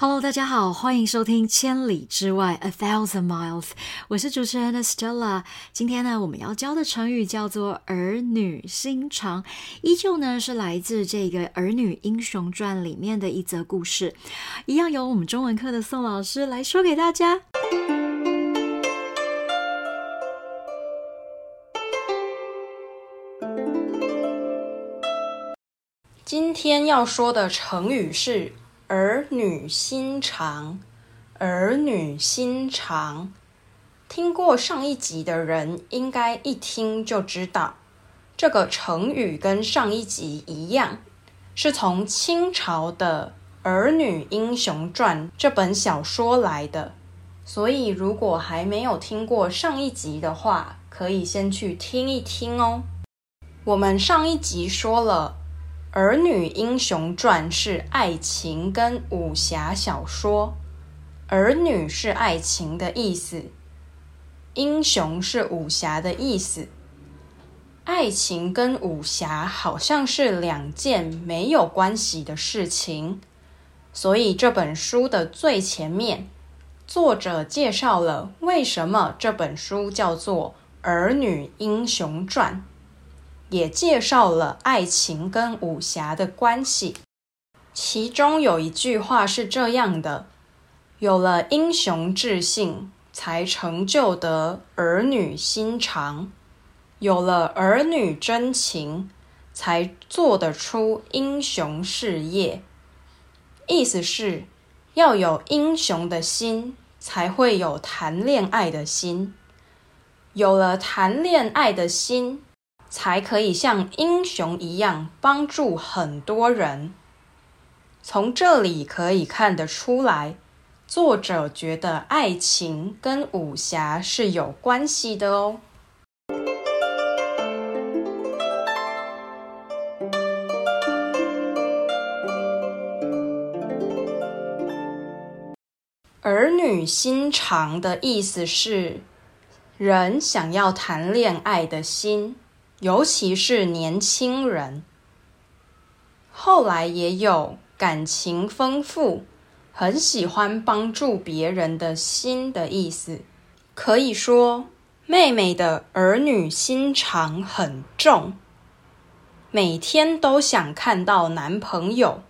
Hello，大家好，欢迎收听《千里之外》（A Thousand Miles），我是主持人 Stella。今天呢，我们要教的成语叫做“儿女心肠”，依旧呢是来自这个《儿女英雄传》里面的一则故事，一样由我们中文课的宋老师来说给大家。今天要说的成语是。儿女心肠，儿女心肠。听过上一集的人，应该一听就知道，这个成语跟上一集一样，是从清朝的《儿女英雄传》这本小说来的。所以，如果还没有听过上一集的话，可以先去听一听哦。我们上一集说了。《儿女英雄传》是爱情跟武侠小说，儿女是爱情的意思，英雄是武侠的意思。爱情跟武侠好像是两件没有关系的事情，所以这本书的最前面，作者介绍了为什么这本书叫做《儿女英雄传》。也介绍了爱情跟武侠的关系，其中有一句话是这样的：“有了英雄志性，才成就得儿女心肠；有了儿女真情，才做得出英雄事业。”意思是，要有英雄的心，才会有谈恋爱的心；有了谈恋爱的心。才可以像英雄一样帮助很多人。从这里可以看得出来，作者觉得爱情跟武侠是有关系的哦。儿女心肠的意思是，人想要谈恋爱的心。尤其是年轻人，后来也有感情丰富、很喜欢帮助别人的心的意思。可以说，妹妹的儿女心肠很重，每天都想看到男朋友。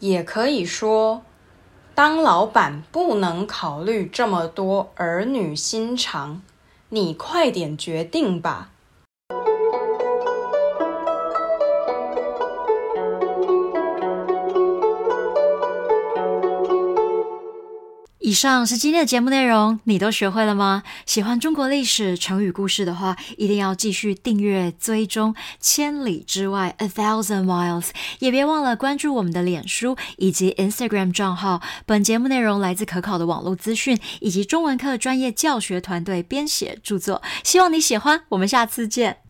也可以说，当老板不能考虑这么多儿女心肠，你快点决定吧。以上是今天的节目内容，你都学会了吗？喜欢中国历史成语故事的话，一定要继续订阅追踪《千里之外》（A Thousand Miles），也别忘了关注我们的脸书以及 Instagram 账号。本节目内容来自可考的网络资讯以及中文课专业教学团队编写著作，希望你喜欢。我们下次见。